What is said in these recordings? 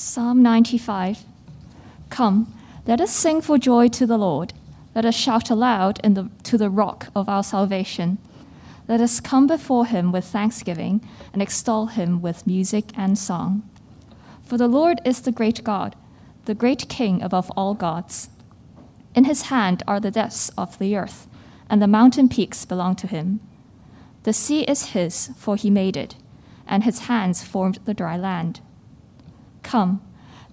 Psalm 95 Come, let us sing for joy to the Lord. Let us shout aloud the, to the rock of our salvation. Let us come before him with thanksgiving and extol him with music and song. For the Lord is the great God, the great King above all gods. In his hand are the depths of the earth, and the mountain peaks belong to him. The sea is his, for he made it, and his hands formed the dry land. Come,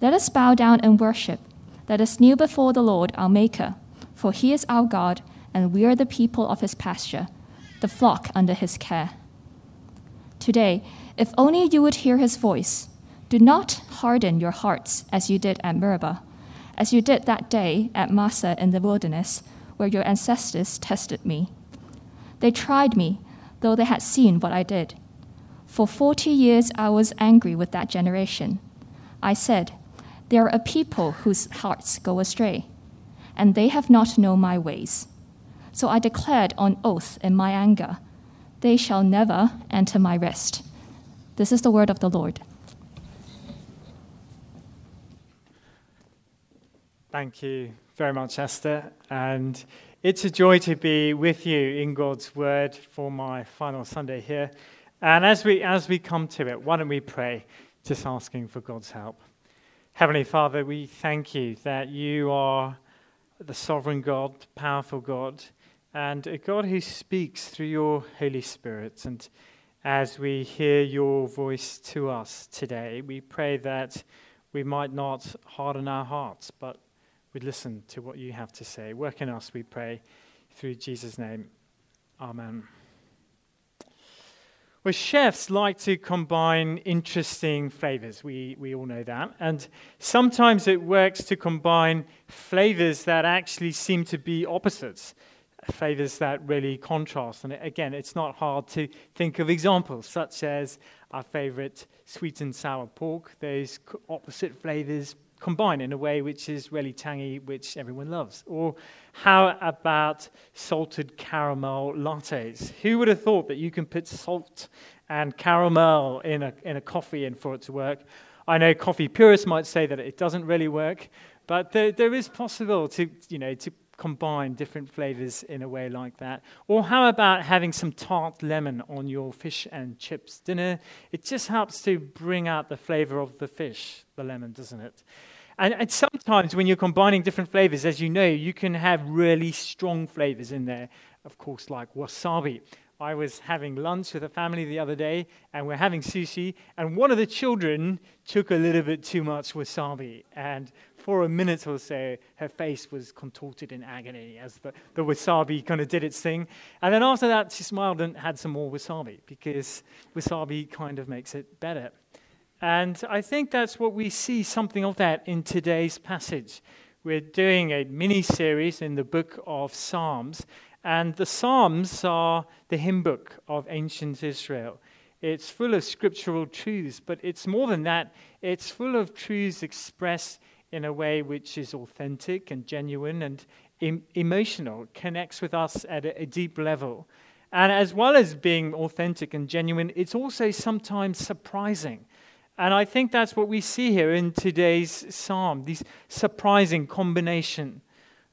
let us bow down and worship. Let us kneel before the Lord our Maker, for he is our God, and we are the people of his pasture, the flock under his care. Today, if only you would hear his voice, do not harden your hearts as you did at Meribah, as you did that day at Massah in the wilderness, where your ancestors tested me. They tried me, though they had seen what I did. For forty years I was angry with that generation. I said, There are a people whose hearts go astray, and they have not known my ways. So I declared on oath in my anger, They shall never enter my rest. This is the word of the Lord. Thank you very much, Esther. And it's a joy to be with you in God's Word for my final Sunday here. And as we, as we come to it, why don't we pray, just asking for God's help? Heavenly Father, we thank you that you are the sovereign God, powerful God, and a God who speaks through your Holy Spirit. And as we hear your voice to us today, we pray that we might not harden our hearts, but we'd listen to what you have to say. Work in us, we pray, through Jesus' name. Amen. Well, chefs like to combine interesting flavors. We, we all know that. And sometimes it works to combine flavors that actually seem to be opposites, flavors that really contrast. And again, it's not hard to think of examples, such as our favorite sweet and sour pork, those opposite flavors combine in a way which is really tangy, which everyone loves? Or how about salted caramel lattes? Who would have thought that you can put salt and caramel in a, in a coffee and for it to work? I know coffee purists might say that it doesn't really work, but there, there is possible to, you know, to combine different flavors in a way like that. Or how about having some tart lemon on your fish and chips dinner? It just helps to bring out the flavor of the fish, the lemon, doesn't it? And, and sometimes when you're combining different flavors, as you know, you can have really strong flavors in there, of course, like wasabi. I was having lunch with a family the other day, and we're having sushi, and one of the children took a little bit too much wasabi. And for a minute or so, her face was contorted in agony as the, the wasabi kind of did its thing. And then after that, she smiled and had some more wasabi, because wasabi kind of makes it better. And I think that's what we see something of that in today's passage. We're doing a mini series in the book of Psalms, and the Psalms are the hymn book of ancient Israel. It's full of scriptural truths, but it's more than that. It's full of truths expressed in a way which is authentic and genuine and em- emotional, connects with us at a, a deep level. And as well as being authentic and genuine, it's also sometimes surprising. And I think that's what we see here in today's psalm, this surprising combination.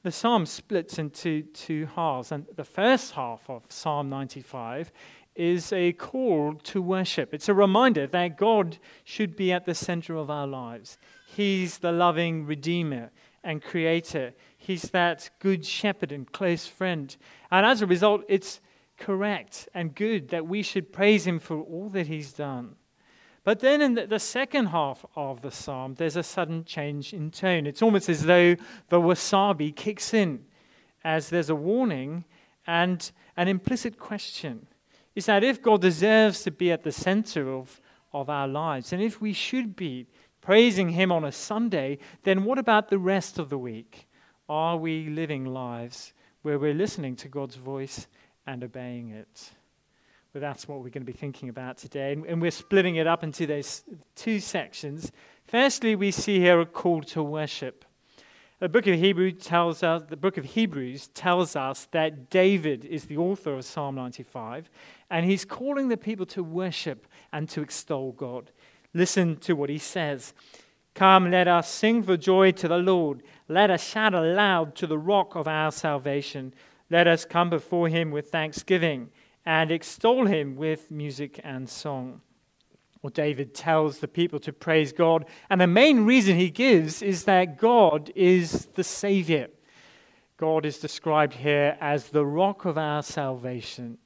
The psalm splits into two halves, and the first half of Psalm 95 is a call to worship. It's a reminder that God should be at the center of our lives. He's the loving Redeemer and Creator, He's that good shepherd and close friend. And as a result, it's correct and good that we should praise Him for all that He's done. But then in the, second half of the psalm, there's a sudden change in tone. It's almost as though the wasabi kicks in as there's a warning and an implicit question. Is that if God deserves to be at the center of, of our lives, and if we should be praising Him on a Sunday, then what about the rest of the week? Are we living lives where we're listening to God's voice and obeying it? Well, that's what we're going to be thinking about today. And, we're splitting it up into those two sections. Firstly, we see here a call to worship. The book of Hebrews tells us, the book of Hebrews tells us that David is the author of Psalm 95, and he's calling the people to worship and to extol God. Listen to what he says. Come, let us sing for joy to the Lord. Let us shout aloud to the rock of our salvation. Let us come before him with thanksgiving and extol him with music and song. Well, David tells the people to praise God, and the main reason he gives is that God is the Savior. God is described here as the rock of our salvation.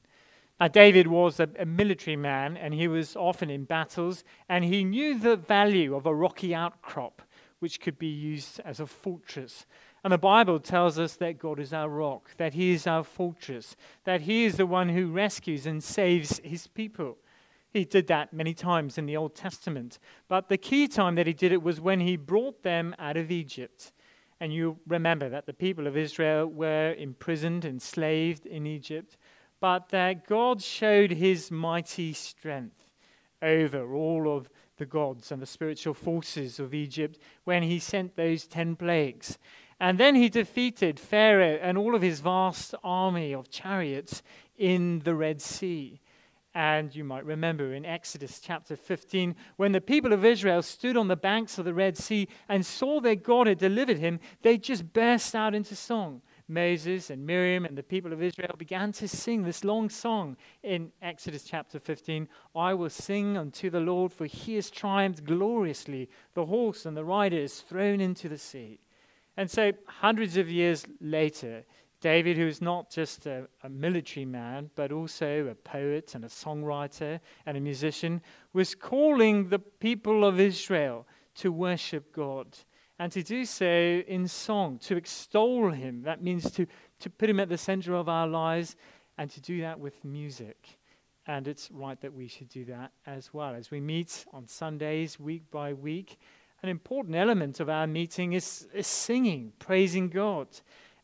Now, David was a, a, military man and he was often in battles, and he knew the value of a rocky outcrop which could be used as a fortress. And the Bible tells us that God is our rock, that he is our fortress, that he is the one who rescues and saves his people. He did that many times in the Old Testament. But the key time that he did it was when he brought them out of Egypt. And you remember that the people of Israel were imprisoned, enslaved in Egypt but that God showed his mighty strength over all of the gods and the spiritual forces of Egypt when he sent those ten plagues. And then he defeated Pharaoh and all of his vast army of chariots in the Red Sea. And you might remember in Exodus chapter 15, when the people of Israel stood on the banks of the Red Sea and saw their God had delivered him, they just burst out into song. Moses and Miriam and the people of Israel began to sing this long song in Exodus chapter 15 I will sing unto the Lord, for he has triumphed gloriously. The horse and the rider is thrown into the sea. And so, hundreds of years later, David, who is not just a, a, military man, but also a poet and a songwriter and a musician, was calling the people of Israel to worship God and to do so in song, to extol him. That means to, to put him at the center of our lives and to do that with music. And it's right that we should do that as well. As we meet on Sundays, week by week, an important element of our meeting is, is singing, praising God.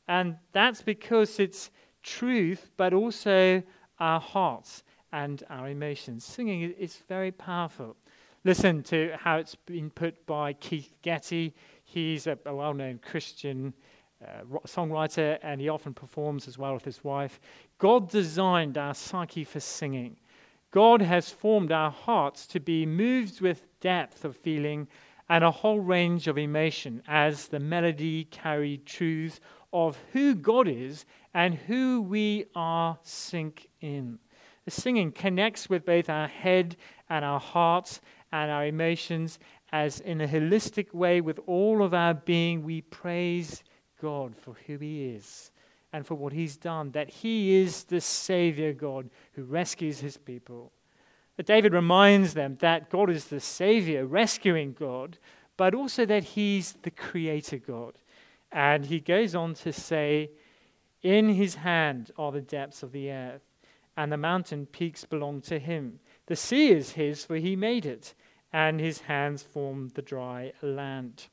And that's because it's truth, but also our hearts and our emotions. Singing is very powerful. Listen to how it's been put by Keith Getty He's a, a well known Christian uh, songwriter and he often performs as well with his wife. God designed our psyche for singing. God has formed our hearts to be moved with depth of feeling and a whole range of emotion as the melody carried truths of who God is and who we are sink in. The singing connects with both our head and our hearts and our emotions as in a holistic way, with all of our being, we praise God for who He is and for what He's done, that He is the Savior God who rescues His people. But David reminds them that God is the Savior, rescuing God, but also that He's the Creator God. And he goes on to say, In His hand are the depths of the earth, and the mountain peaks belong to Him. The sea is His, for He made it and his hands formed the dry land.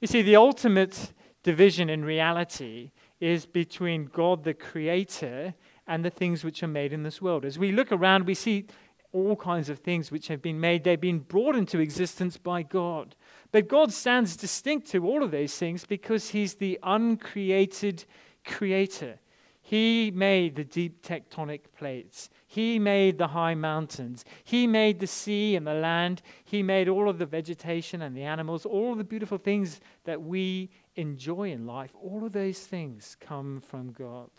You see, the ultimate division in reality is between God the Creator and the things which are made in this world. As we look around, we see all kinds of things which have been made. They've been brought into existence by God. But God stands distinct to all of those things because He's the uncreated Creator. He made the deep tectonic plates. He made the high mountains. He made the sea and the land. He made all of the vegetation and the animals, all of the beautiful things that we enjoy in life. All of those things come from God.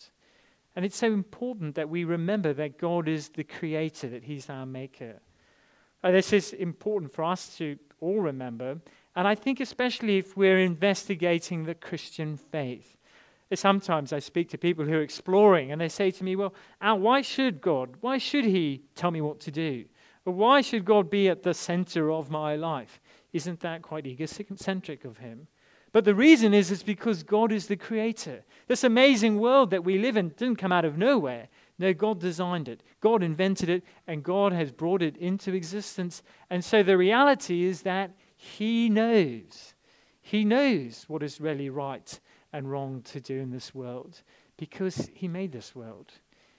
And it's so important that we remember that God is the creator, that He's our maker. Uh, this is important for us to all remember. And I think, especially if we're investigating the Christian faith. Sometimes I speak to people who are exploring and they say to me, Well, Al, why should God? Why should He tell me what to do? Or why should God be at the center of my life? Isn't that quite egocentric of Him? But the reason is, is because God is the creator. This amazing world that we live in didn't come out of nowhere. No, God designed it. God invented it, and God has brought it into existence. And so the reality is that He knows. He knows what is really right and wrong to do in this world because He made this world.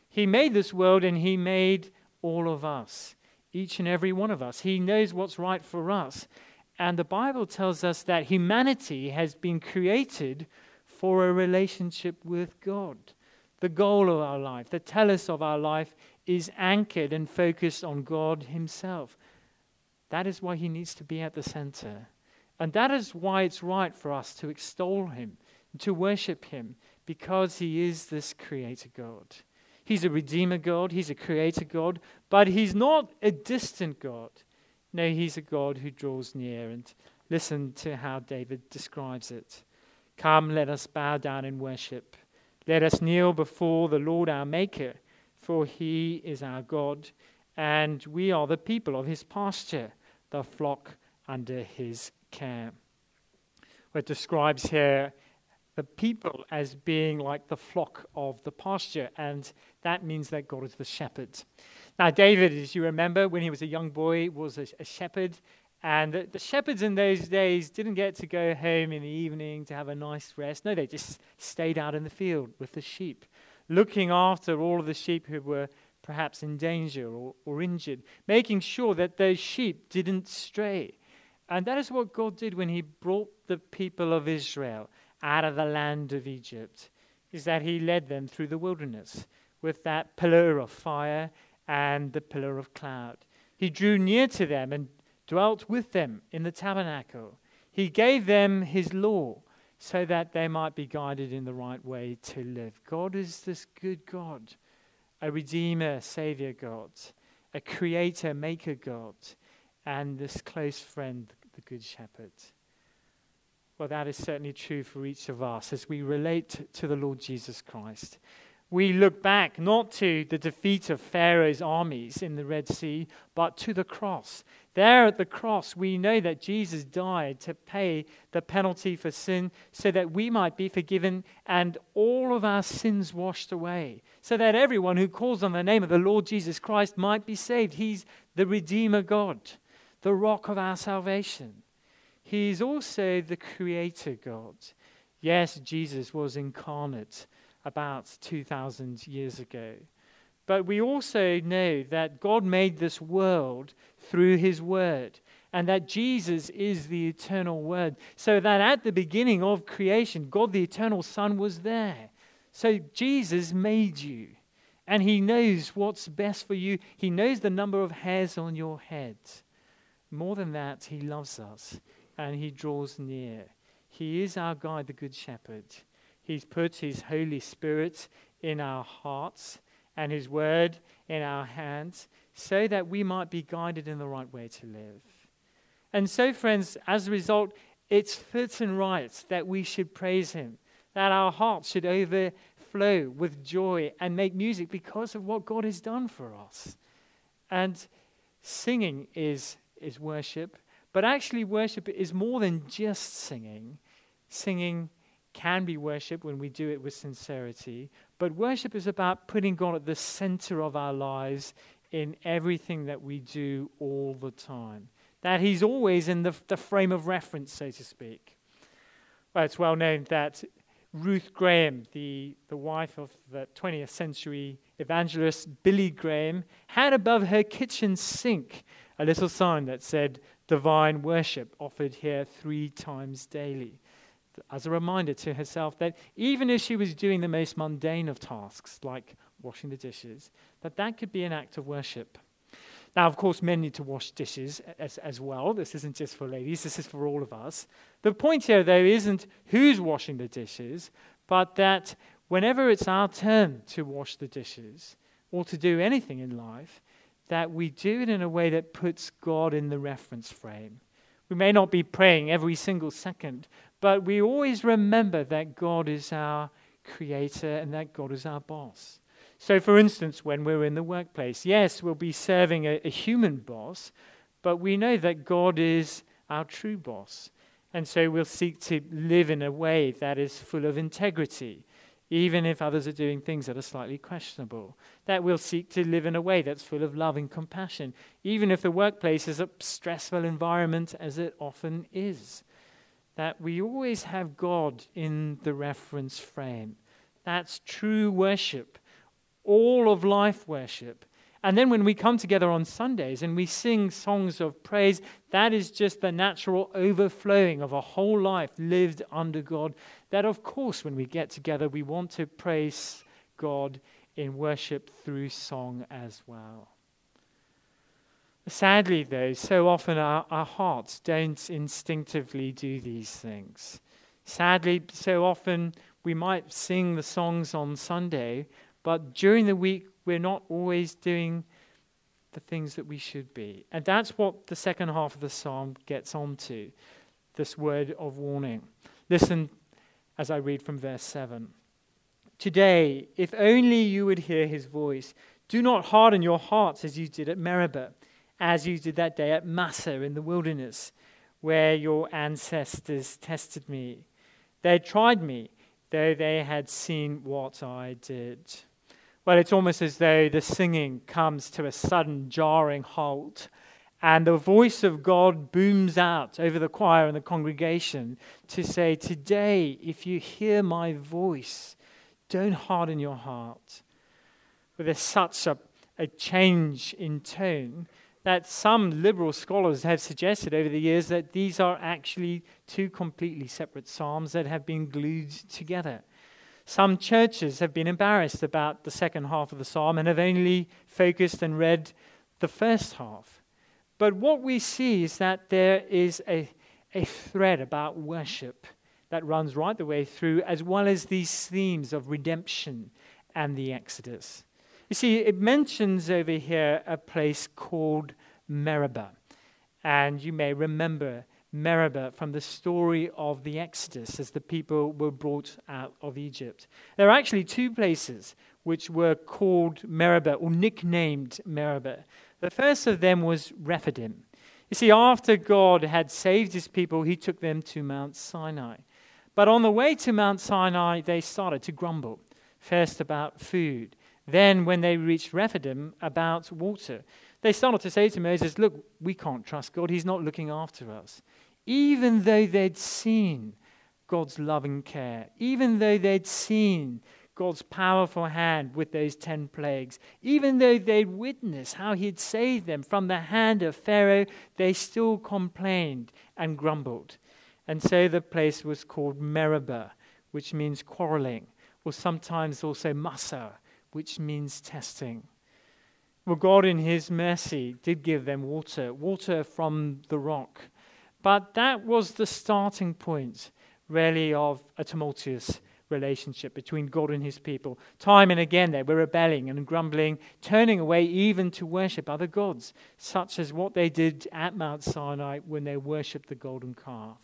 He made this world and He made all of us, each and every one of us. He knows what's right for us. And the Bible tells us that humanity has been created for a relationship with God. The goal of our life, the telos of our life, is anchored and focused on God Himself. That is why He needs to be at the center. And that is why it's right for us to extol him, to worship him, because he is this creator God. He's a redeemer God, he's a creator God, but he's not a distant God. No, he's a God who draws near. And listen to how David describes it. Come, let us bow down in worship. Let us kneel before the Lord our Maker, for he is our God, and we are the people of his pasture, the flock under his care. What describes here the people as being like the flock of the pasture, and that means that God is the shepherd. Now, David, as you remember, when he was a young boy, was a, a shepherd, and the, the, shepherds in those days didn't get to go home in the evening to have a nice rest. No, they just stayed out in the field with the sheep, looking after all of the sheep who were perhaps in danger or, or injured, making sure that those sheep didn't stray. And that is what God did when He brought the people of Israel out of the land of Egypt, is that He led them through the wilderness with that pillar of fire and the pillar of cloud. He drew near to them and dwelt with them in the tabernacle. He gave them His law so that they might be guided in the right way to live. God is this good God, a redeemer, savior God, a creator, maker God and this close friend, the Good Shepherd. Well, that is certainly true for each of us as we relate to the Lord Jesus Christ. We look back not to the defeat of Pharaoh's armies in the Red Sea, but to the cross. There at the cross, we know that Jesus died to pay the penalty for sin so that we might be forgiven and all of our sins washed away, so that everyone who calls on the name of the Lord Jesus Christ might be saved. He's the Redeemer God the rock of our salvation. He is also the creator God. Yes, Jesus was incarnate about 2,000 years ago. But we also know that God made this world through his word and that Jesus is the eternal word. So that at the beginning of creation, God the eternal Son was there. So Jesus made you and he knows what's best for you. He knows the number of hairs on your head. More than that, he loves us and he draws near. He is our guide, the Good Shepherd. He's put his Holy Spirit in our hearts and his word in our hands so that we might be guided in the right way to live. And so, friends, as a result, it's fit and right that we should praise him, that our hearts should overflow with joy and make music because of what God has done for us. And singing is is worship, but actually, worship is more than just singing. Singing can be worship when we do it with sincerity, but worship is about putting God at the center of our lives in everything that we do all the time. That He's always in the, the frame of reference, so to speak. Well, it's well known that Ruth Graham, the, the wife of the 20th century evangelist Billy Graham, had above her kitchen sink a little sign that said divine worship offered here three times daily. As a reminder to herself that even if she was doing the most mundane of tasks like washing the dishes that that could be an act of worship. Now of course men need to wash dishes as, as well. This isn't just for ladies. This is for all of us. The point here though isn't who's washing the dishes but that whenever it's our turn to wash the dishes or to do anything in life that we do it in a way that puts God in the reference frame. We may not be praying every single second, but we always remember that God is our creator and that God is our boss. So, for instance, when we're in the workplace, yes, we'll be serving a, a human boss, but we know that God is our true boss. And so we'll seek to live in a way that is full of integrity, even if others are doing things that are slightly questionable. That we'll seek to live in a way that's full of love and compassion, even if the workplace is a stressful environment, as it often is. That we always have God in the reference frame. That's true worship, all of life worship. And then when we come together on Sundays and we sing songs of praise, that is just the natural overflowing of a whole life lived under God. That, of course, when we get together, we want to praise God in worship through song as well. Sadly, though, so often our, our hearts don't instinctively do these things. Sadly, so often we might sing the songs on Sunday, but during the week we're not always doing the things that we should be. And that's what the second half of the psalm gets onto this word of warning. Listen as I read from verse 7. Today, if only you would hear his voice, do not harden your hearts as you did at Meribah as you did that day at Massah in the wilderness, where your ancestors tested me. They tried me, though they had seen what I did. Well, it's almost as though the singing comes to a sudden jarring halt, and the voice of God booms out over the choir and the congregation to say, Today, if you hear my voice, don't harden your heart. But there's such a, a change in tone that some liberal scholars have suggested over the years that these are actually two completely separate psalms that have been glued together. Some churches have been embarrassed about the second half of the psalm and have only focused and read the first half. But what we see is that there is a, a thread about worship that runs right the way through, as well as these themes of redemption and the Exodus. You see, it mentions over here a place called Meribah. And you may remember Meribah from the story of the Exodus as the people were brought out of Egypt. There are actually two places which were called Meribah or nicknamed Meribah. The first of them was Rephidim. You see, after God had saved his people, he took them to Mount Sinai. But on the way to Mount Sinai, they started to grumble. First about food, then, when they reached Rephidim, about water. They started to say to Moses, Look, we can't trust God. He's not looking after us. Even though they'd seen God's loving care, even though they'd seen God's powerful hand with those ten plagues, even though they'd witnessed how he'd saved them from the hand of Pharaoh, they still complained and grumbled. And so the place was called Meribah, which means quarreling, or sometimes also Massah, which means testing. Well, God, in His mercy, did give them water, water from the rock. But that was the starting point, really, of a tumultuous relationship between God and His people. Time and again, they were rebelling and grumbling, turning away even to worship other gods, such as what they did at Mount Sinai when they worshipped the golden calf.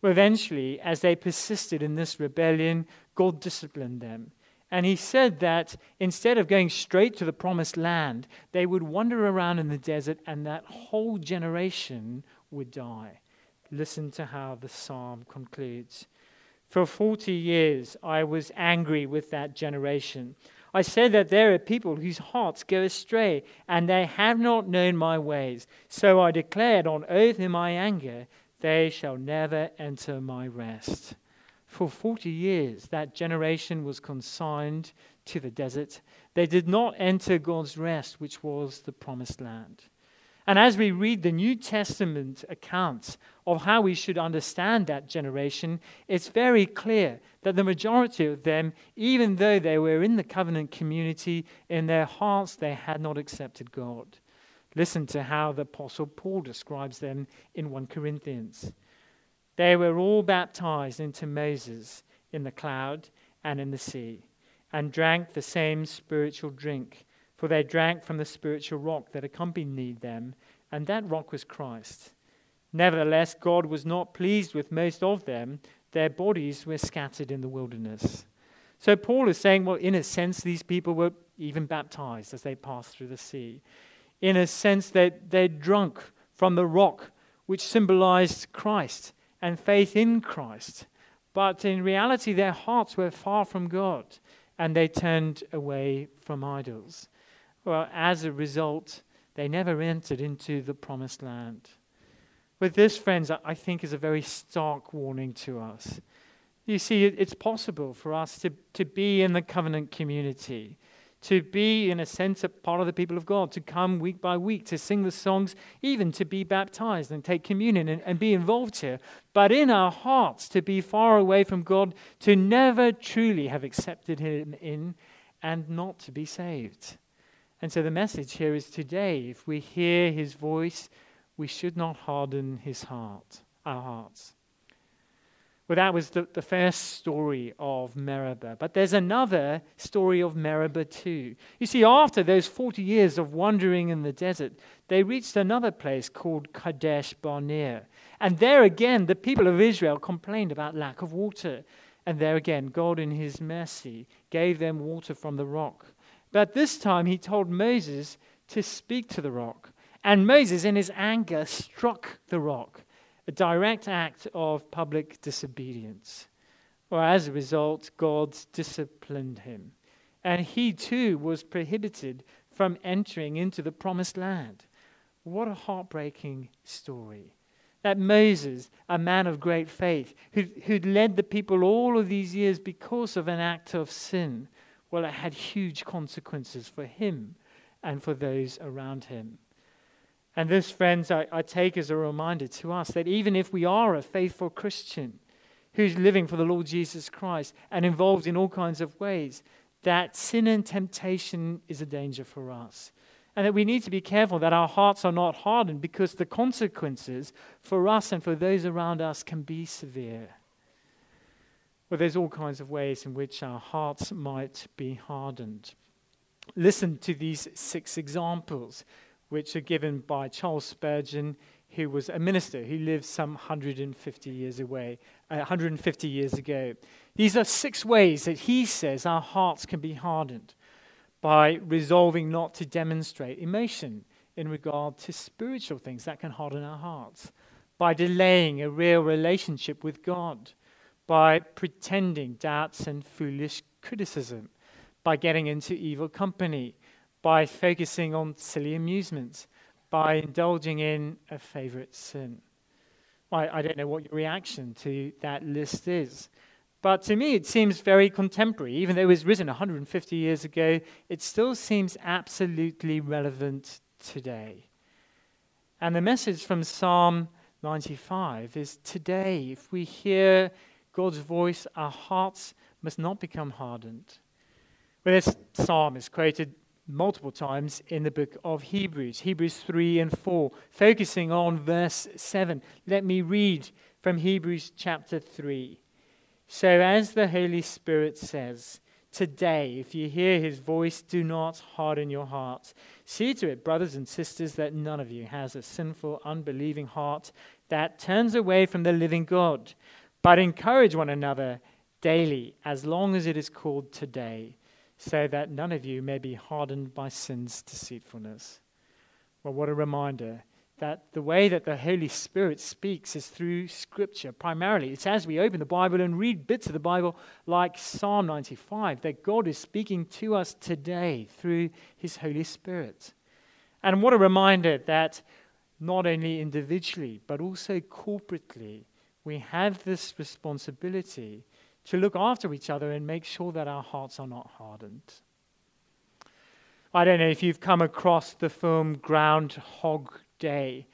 Well, eventually, as they persisted in this rebellion, God disciplined them. And he said that instead of going straight to the promised land, they would wander around in the desert and that whole generation would die. Listen to how the psalm concludes. For 40 years I was angry with that generation. I said that there are people whose hearts go astray, and they have not known my ways. So I declared on oath in my anger, they shall never enter my rest. For 40 years, that generation was consigned to the desert. They did not enter God's rest, which was the promised land. And as we read the New Testament accounts of how we should understand that generation, it's very clear that the majority of them, even though they were in the covenant community, in their hearts they had not accepted God. Listen to how the Apostle Paul describes them in 1 Corinthians. They were all baptized into Moses in the cloud and in the sea, and drank the same spiritual drink, for they drank from the spiritual rock that accompanied them, and that rock was Christ. Nevertheless, God was not pleased with most of them. Their bodies were scattered in the wilderness. So Paul is saying, well, in a sense, these people were even baptized as they passed through the sea. In a sense, they, they're drunk from the rock which symbolized Christ and faith in Christ. But in reality, their hearts were far from God and they turned away from idols. Well, as a result, they never entered into the promised land. But this, friends, I think is a very stark warning to us. You see, it's possible for us to, to be in the covenant community, to be, in a sense, a part of the people of God, to come week by week, to sing the songs, even to be baptized and take communion and, and be involved here. But in our hearts, to be far away from God, to never truly have accepted Him in, and not to be saved. And so the message here is today, if we hear his voice, we should not harden his heart, our hearts. Well, that was the, the first story of Meribah. But there's another story of Meribah too. You see, after those 40 years of wandering in the desert, they reached another place called Kadesh Barnea. And there again, the people of Israel complained about lack of water. And there again, God, in his mercy, gave them water from the rock. But this time, he told Moses to speak to the rock. And Moses, in his anger, struck the rock a direct act of public disobedience. Or as a result, God disciplined him. And he too was prohibited from entering into the promised land. What a heartbreaking story. That Moses, a man of great faith, who'd, who'd led the people all of these years because of an act of sin, well, it had huge consequences for him and for those around him. And this, friends, I, I, take as a reminder to us that even if we are a faithful Christian who's living for the Lord Jesus Christ and involved in all kinds of ways, that sin and temptation is a danger for us. And that we need to be careful that our hearts are not hardened because the consequences for us and for those around us can be severe. Well, there's all kinds of ways in which our hearts might be hardened. Listen to these six examples which are given by Charles Spurgeon, who was a minister who lived some 150 years away, uh, 150 years ago. These are six ways that he says our hearts can be hardened by resolving not to demonstrate emotion in regard to spiritual things that can harden our hearts, by delaying a real relationship with God, by pretending doubts and foolish criticism, by getting into evil company, by focusing on silly amusements, by indulging in a favorite sin. I, I don't know what your reaction to that list is. But to me, it seems very contemporary. Even though it was written 150 years ago, it still seems absolutely relevant today. And the message from Psalm 95 is today, if we hear God's voice, our hearts must not become hardened. Well, this psalm is quoted multiple times in the book of Hebrews, Hebrews 3 and 4, focusing on verse 7. Let me read from Hebrews chapter 3. So, as the Holy Spirit says, Today, if you hear his voice, do not harden your hearts. See to it, brothers and sisters, that none of you has a sinful, unbelieving heart that turns away from the living God. But encourage one another daily, as long as it is called today so that none of you may be hardened by sin's deceitfulness. Well, what a reminder that the way that the Holy Spirit speaks is through Scripture primarily. It's as we open the Bible and read bits of the Bible, like Psalm 95, that God is speaking to us today through His Holy Spirit. And what a reminder that not only individually, but also corporately, we have this responsibility to look after each other and make sure that our hearts are not hardened. I don't know if you've come across the film Groundhog Day.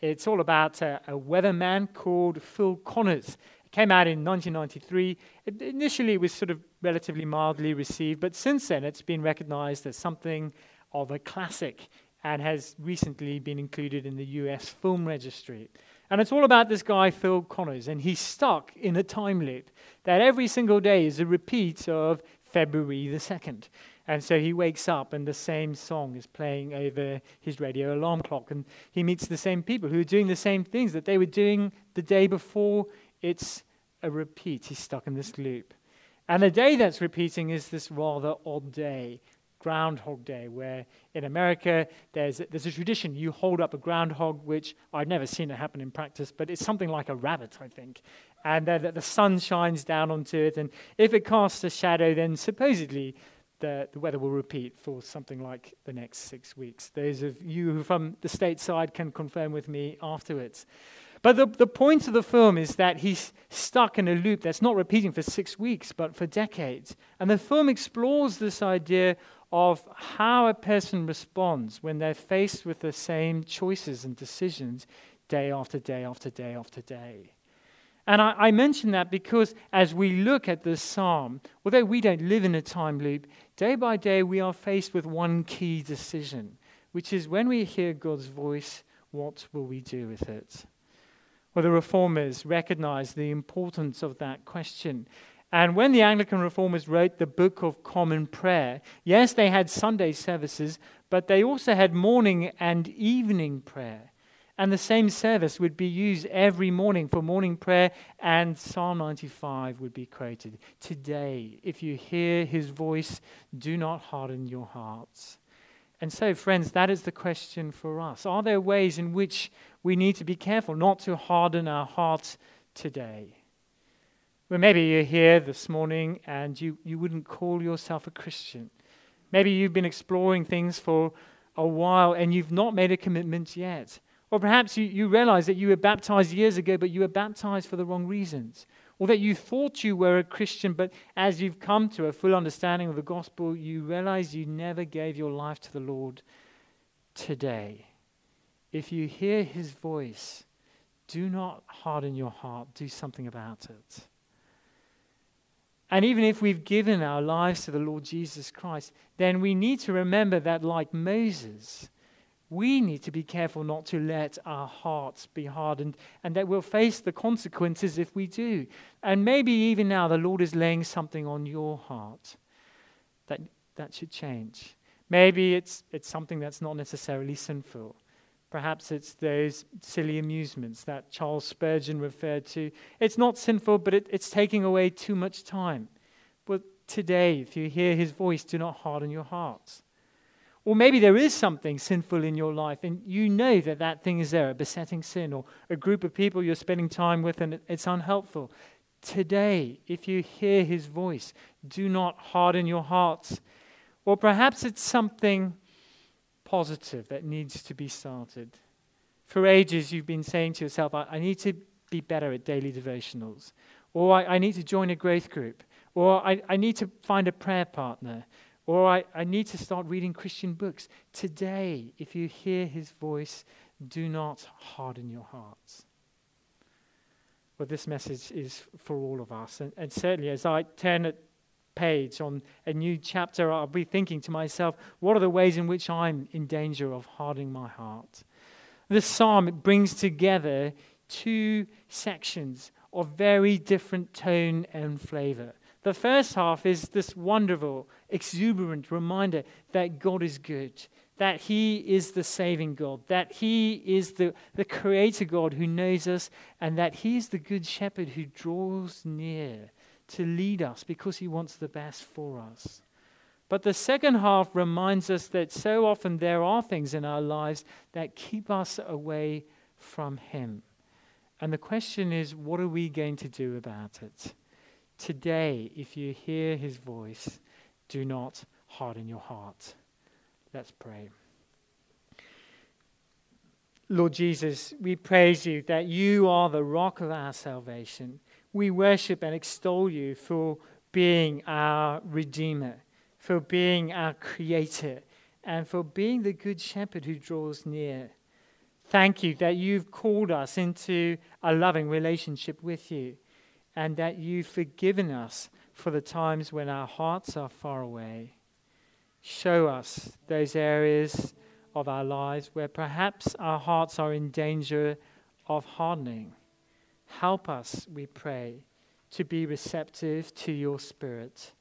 It's all about a, a weatherman called Phil Connors. It came out in 1993. It, initially, it was sort of relatively mildly received, but since then, it's been recognized as something of a classic and has recently been included in the US Film Registry. And it's all about this guy, Phil Connors, and he's stuck in a time loop that every single day is a repeat of February the 2nd. And so he wakes up and the same song is playing over his radio alarm clock. And he meets the same people who are doing the same things that they were doing the day before. It's a repeat. He's stuck in this loop. And the day that's repeating is this rather odd day Groundhog Day, where in America there's, there's a tradition. You hold up a groundhog, which I've never seen it happen in practice, but it's something like a rabbit, I think. And uh, the sun shines down onto it, and if it casts a shadow, then supposedly the, the weather will repeat for something like the next six weeks. Those of you who from the stateside can confirm with me afterwards. But the, the point of the film is that he's stuck in a loop that's not repeating for six weeks, but for decades. And the film explores this idea of how a person responds when they're faced with the same choices and decisions day after day after day after day. And I, I mention that because as we look at this psalm, although we don't live in a time loop, day by day we are faced with one key decision, which is when we hear God's voice, what will we do with it? Well, the reformers recognized the importance of that question. And when the Anglican reformers wrote the Book of Common Prayer, yes, they had Sunday services, but they also had morning and evening prayer. And the same service would be used every morning for morning prayer, and Psalm 95 would be quoted. Today, if you hear his voice, do not harden your hearts. And so, friends, that is the question for us. Are there ways in which we need to be careful not to harden our hearts today? Well, maybe you're here this morning and you, you wouldn't call yourself a Christian. Maybe you've been exploring things for a while and you've not made a commitment yet. Or perhaps you, you realize that you were baptized years ago, but you were baptized for the wrong reasons. Or that you thought you were a Christian, but as you've come to a full understanding of the gospel, you realize you never gave your life to the Lord today. If you hear his voice, do not harden your heart, do something about it. And even if we've given our lives to the Lord Jesus Christ, then we need to remember that, like Moses, we need to be careful not to let our hearts be hardened and that we'll face the consequences if we do. And maybe even now the Lord is laying something on your heart that, that should change. Maybe it's, it's something that's not necessarily sinful. Perhaps it's those silly amusements that Charles Spurgeon referred to. It's not sinful, but it, it's taking away too much time. But today, if you hear his voice, do not harden your hearts. Or maybe there is something sinful in your life and you know that that thing is there, a besetting sin, or a group of people you're spending time with and it's unhelpful. Today, if you hear his voice, do not harden your hearts. Or perhaps it's something positive that needs to be started. For ages, you've been saying to yourself, I, I need to be better at daily devotionals, or I, I need to join a growth group, or I, I need to find a prayer partner, or I, I need to start reading Christian books. Today, if you hear his voice, do not harden your hearts. Well, this message is for all of us. And, and certainly, as I turn a page on a new chapter, I'll be thinking to myself, what are the ways in which I'm in danger of hardening my heart? This psalm it brings together two sections of very different tone and flavor. The first half is this wonderful, exuberant reminder that God is good, that He is the saving God, that He is the, the creator God who knows us, and that He is the good shepherd who draws near to lead us because He wants the best for us. But the second half reminds us that so often there are things in our lives that keep us away from Him. And the question is, what are we going to do about it? Today, if you hear his voice, do not harden your heart. Let's pray. Lord Jesus, we praise you that you are the rock of our salvation. We worship and extol you for being our Redeemer, for being our Creator, and for being the Good Shepherd who draws near. Thank you that you've called us into a loving relationship with you and that you've forgiven us for the times when our hearts are far away. Show us those areas of our lives where perhaps our hearts are in danger of hardening. Help us, we pray, to be receptive to your Spirit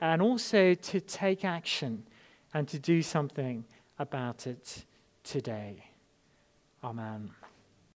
and also to take action and to do something about it today. Amen.